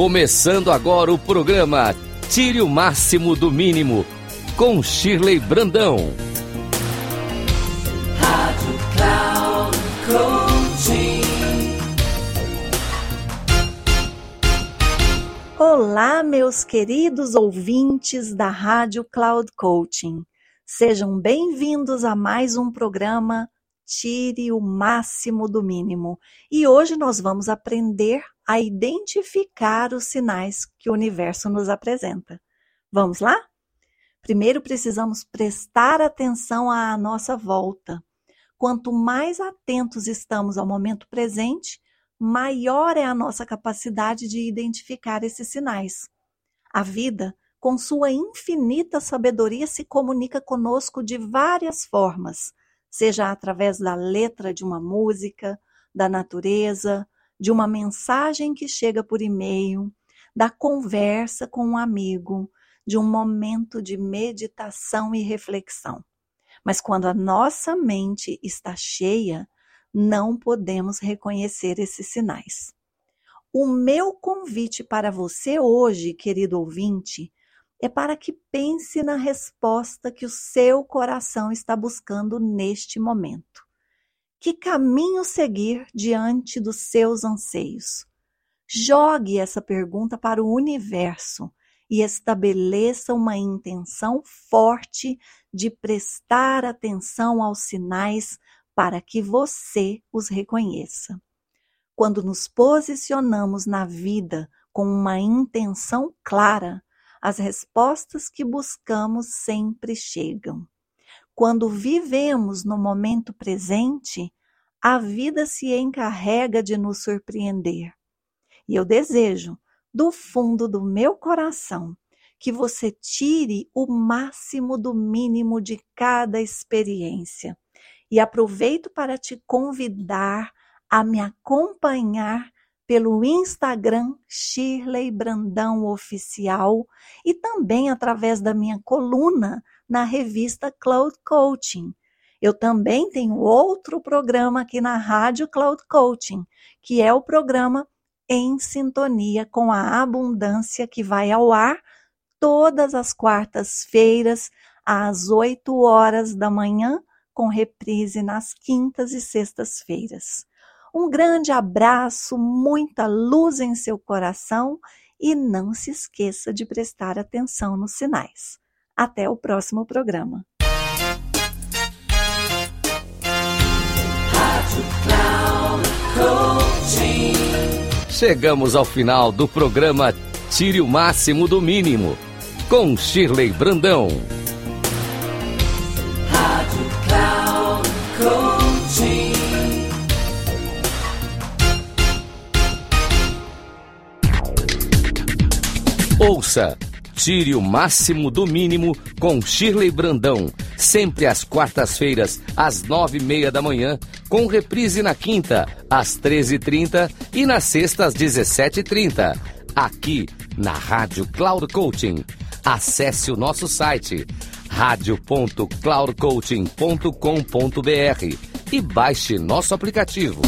Começando agora o programa Tire o Máximo do Mínimo, com Shirley Brandão. Rádio Cloud Coaching. Olá, meus queridos ouvintes da Rádio Cloud Coaching. Sejam bem-vindos a mais um programa Tire o Máximo do Mínimo. E hoje nós vamos aprender a identificar os sinais que o universo nos apresenta. Vamos lá? Primeiro precisamos prestar atenção à nossa volta. Quanto mais atentos estamos ao momento presente, maior é a nossa capacidade de identificar esses sinais. A vida, com sua infinita sabedoria, se comunica conosco de várias formas, seja através da letra de uma música, da natureza, de uma mensagem que chega por e-mail, da conversa com um amigo, de um momento de meditação e reflexão. Mas quando a nossa mente está cheia, não podemos reconhecer esses sinais. O meu convite para você hoje, querido ouvinte, é para que pense na resposta que o seu coração está buscando neste momento. Que caminho seguir diante dos seus anseios? Jogue essa pergunta para o universo e estabeleça uma intenção forte de prestar atenção aos sinais para que você os reconheça. Quando nos posicionamos na vida com uma intenção clara, as respostas que buscamos sempre chegam. Quando vivemos no momento presente, a vida se encarrega de nos surpreender. E eu desejo, do fundo do meu coração, que você tire o máximo do mínimo de cada experiência. E aproveito para te convidar a me acompanhar pelo Instagram Shirley Brandão Oficial e também através da minha coluna na revista Cloud Coaching. Eu também tenho outro programa aqui na Rádio Cloud Coaching, que é o programa Em Sintonia com a Abundância, que vai ao ar todas as quartas-feiras, às 8 horas da manhã, com reprise nas quintas e sextas-feiras. Um grande abraço, muita luz em seu coração e não se esqueça de prestar atenção nos sinais. Até o próximo programa. Chegamos ao final do programa Tire o Máximo do Mínimo, com Shirley Brandão. Ouça, tire o máximo do mínimo com Shirley Brandão, sempre às quartas-feiras, às nove e meia da manhã, com reprise na quinta, às treze e trinta e na sexta, às dezessete e trinta, aqui na Rádio Cloud Coaching. Acesse o nosso site radio.cloudcoaching.com.br e baixe nosso aplicativo.